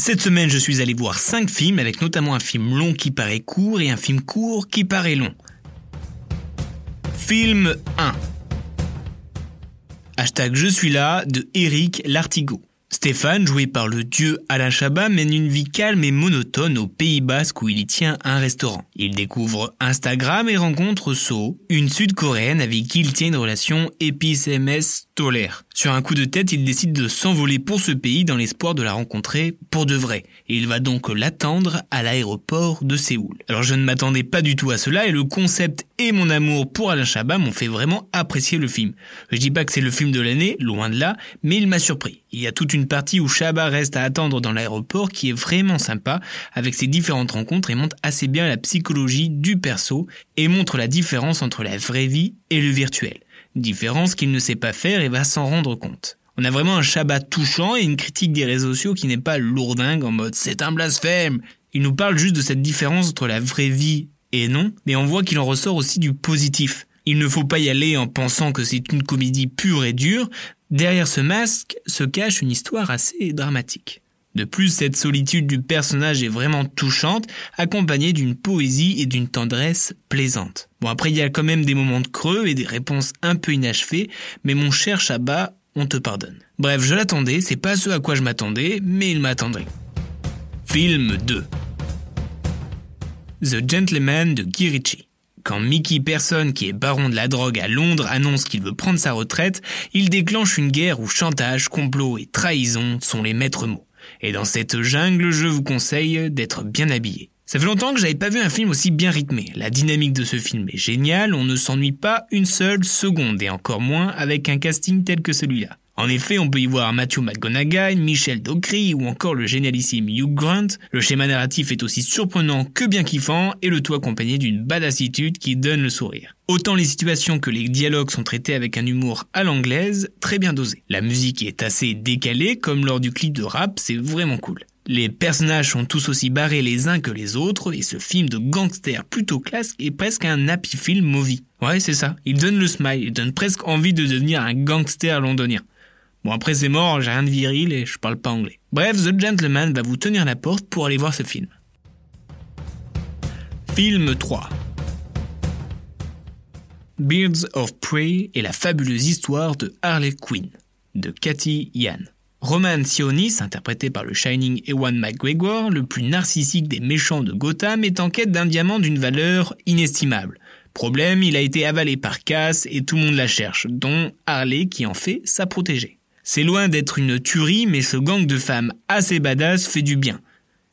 Cette semaine, je suis allé voir 5 films, avec notamment un film long qui paraît court et un film court qui paraît long. Film 1. Hashtag Je suis là de Eric Lartigot. Stéphane, joué par le dieu Alain Chabat, mène une vie calme et monotone au Pays Basque où il y tient un restaurant. Il découvre Instagram et rencontre So, une sud-coréenne avec qui il tient une relation épice-MS Sur un coup de tête, il décide de s'envoler pour ce pays dans l'espoir de la rencontrer pour de vrai. Et il va donc l'attendre à l'aéroport de Séoul. Alors je ne m'attendais pas du tout à cela et le concept et mon amour pour Alain Chabat m'ont fait vraiment apprécier le film. Je dis pas que c'est le film de l'année, loin de là, mais il m'a surpris. Il y a toute une partie où Chabat reste à attendre dans l'aéroport qui est vraiment sympa avec ses différentes rencontres et montre assez bien la psychologie du perso et montre la différence entre la vraie vie et le virtuel. Différence qu'il ne sait pas faire et va s'en rendre compte. On a vraiment un Shabbat touchant et une critique des réseaux sociaux qui n'est pas lourdingue en mode c'est un blasphème. Il nous parle juste de cette différence entre la vraie vie et non, mais on voit qu'il en ressort aussi du positif. Il ne faut pas y aller en pensant que c'est une comédie pure et dure. Derrière ce masque se cache une histoire assez dramatique. De plus, cette solitude du personnage est vraiment touchante, accompagnée d'une poésie et d'une tendresse plaisante. Bon, après, il y a quand même des moments de creux et des réponses un peu inachevées, mais mon cher Chabat, on te pardonne. Bref, je l'attendais, c'est pas ce à quoi je m'attendais, mais il m'attendrait. Film 2 The Gentleman de Guy Ritchie. Quand Mickey Person, qui est baron de la drogue à Londres, annonce qu'il veut prendre sa retraite, il déclenche une guerre où chantage, complot et trahison sont les maîtres mots. Et dans cette jungle, je vous conseille d'être bien habillé. Ça fait longtemps que j'avais pas vu un film aussi bien rythmé. La dynamique de ce film est géniale, on ne s'ennuie pas une seule seconde, et encore moins avec un casting tel que celui-là. En effet, on peut y voir Matthew McGonaghy, Michel Dockery ou encore le génialissime Hugh Grant. Le schéma narratif est aussi surprenant que bien kiffant et le tout accompagné d'une badassitude qui donne le sourire. Autant les situations que les dialogues sont traités avec un humour à l'anglaise, très bien dosé. La musique est assez décalée, comme lors du clip de rap, c'est vraiment cool. Les personnages sont tous aussi barrés les uns que les autres, et ce film de gangster plutôt classe est presque un happy film movie. Ouais, c'est ça. Il donne le smile, il donne presque envie de devenir un gangster londonien. Bon après c'est mort, j'ai rien de viril et je parle pas anglais. Bref, The Gentleman va vous tenir la porte pour aller voir ce film. Film 3 Birds of Prey et la fabuleuse histoire de Harley Quinn de Cathy Yan. Roman Sionis, interprété par le Shining Ewan McGregor, le plus narcissique des méchants de Gotham, est en quête d'un diamant d'une valeur inestimable. Problème, il a été avalé par Cass et tout le monde la cherche, dont Harley qui en fait sa protégée. C'est loin d'être une tuerie, mais ce gang de femmes assez badass fait du bien.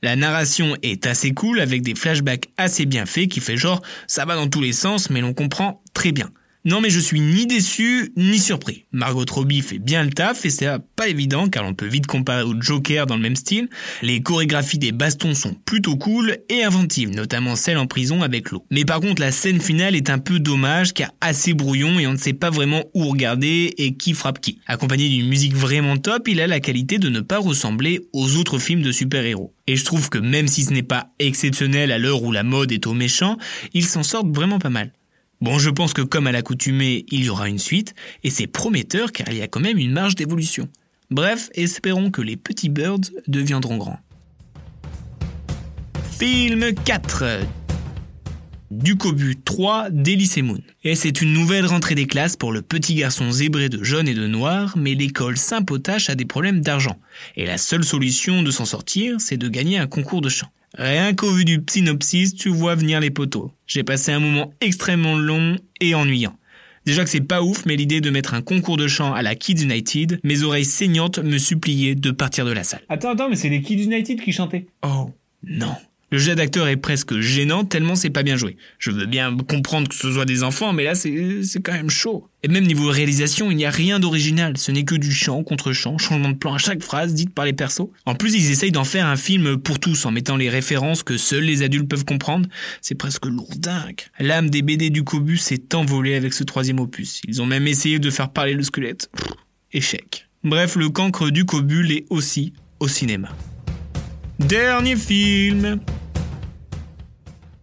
La narration est assez cool avec des flashbacks assez bien faits qui fait genre ça va dans tous les sens mais l'on comprend très bien. Non mais je suis ni déçu ni surpris. Margot Robbie fait bien le taf et c'est pas évident car on peut vite comparer au Joker dans le même style. Les chorégraphies des bastons sont plutôt cool et inventives, notamment celle en prison avec l'eau. Mais par contre la scène finale est un peu dommage car assez brouillon et on ne sait pas vraiment où regarder et qui frappe qui. Accompagné d'une musique vraiment top, il a la qualité de ne pas ressembler aux autres films de super-héros. Et je trouve que même si ce n'est pas exceptionnel à l'heure où la mode est au méchant, ils s'en sortent vraiment pas mal. Bon, je pense que comme à l'accoutumée, il y aura une suite, et c'est prometteur car il y a quand même une marge d'évolution. Bref, espérons que les petits birds deviendront grands. Film 4 du Cobu 3 d'Elysée Moon. Et c'est une nouvelle rentrée des classes pour le petit garçon zébré de jaune et de noir, mais l'école Saint-Potache a des problèmes d'argent. Et la seule solution de s'en sortir, c'est de gagner un concours de chant. Rien qu'au vu du synopsis, tu vois venir les poteaux. J'ai passé un moment extrêmement long et ennuyant. Déjà que c'est pas ouf, mais l'idée de mettre un concours de chant à la Kids United, mes oreilles saignantes me suppliaient de partir de la salle. Attends, attends, mais c'est les Kids United qui chantaient. Oh, non. Le jeu d'acteur est presque gênant tellement c'est pas bien joué. Je veux bien comprendre que ce soit des enfants, mais là c'est quand même chaud. Et même niveau réalisation, il n'y a rien d'original. Ce n'est que du chant contre chant, changement de plan à chaque phrase dite par les persos. En plus, ils essayent d'en faire un film pour tous en mettant les références que seuls les adultes peuvent comprendre. C'est presque lourdingue. L'âme des BD du Cobu s'est envolée avec ce troisième opus. Ils ont même essayé de faire parler le squelette. Échec. Bref, le cancre du Cobu l'est aussi au cinéma. Dernier film.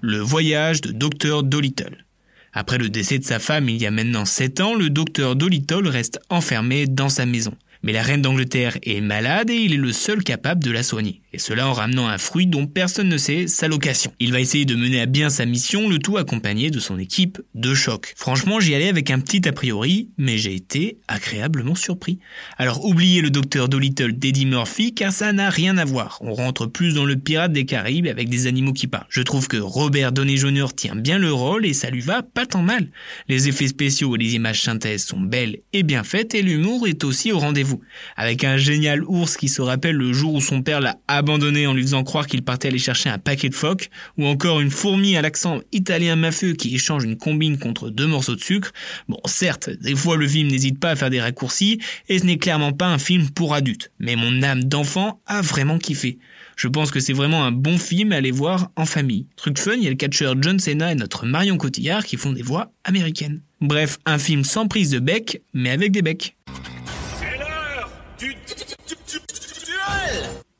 Le voyage de Dr. Dolittle. Après le décès de sa femme il y a maintenant 7 ans, le docteur Dolittle reste enfermé dans sa maison. Mais la reine d'Angleterre est malade et il est le seul capable de la soigner. Et cela en ramenant un fruit dont personne ne sait sa location. Il va essayer de mener à bien sa mission, le tout accompagné de son équipe de choc. Franchement, j'y allais avec un petit a priori, mais j'ai été agréablement surpris. Alors oubliez le docteur Dolittle d'Eddie Murphy, car ça n'a rien à voir. On rentre plus dans le pirate des Caraïbes avec des animaux qui parlent. Je trouve que Robert Downey Jr. tient bien le rôle et ça lui va pas tant mal. Les effets spéciaux et les images synthèses sont belles et bien faites et l'humour est aussi au rendez-vous. Avec un génial ours qui se rappelle le jour où son père l'a abandonné en lui faisant croire qu'il partait aller chercher un paquet de phoques, ou encore une fourmi à l'accent italien mafieux qui échange une combine contre deux morceaux de sucre. Bon, certes, des fois le film n'hésite pas à faire des raccourcis, et ce n'est clairement pas un film pour adultes, mais mon âme d'enfant a vraiment kiffé. Je pense que c'est vraiment un bon film à aller voir en famille. Truc fun, il y a le catcheur John Cena et notre Marion Cotillard qui font des voix américaines. Bref, un film sans prise de bec, mais avec des becs.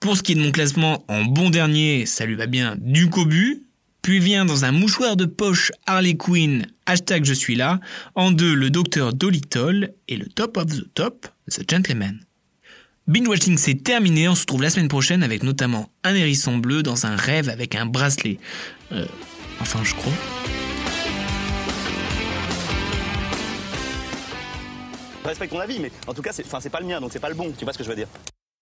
Pour ce qui est de mon classement, en bon dernier, ça lui va bien du cobu. Puis vient dans un mouchoir de poche Harley Quinn, hashtag je suis là. En deux, le docteur Dolittle. Et le top of the top, The Gentleman. Binge Watching c'est terminé, on se retrouve la semaine prochaine avec notamment un hérisson bleu dans un rêve avec un bracelet. Euh, enfin je crois. Je respecte ton avis, mais en tout cas, c'est c'est pas le mien, donc c'est pas le bon. Tu vois ce que je veux dire?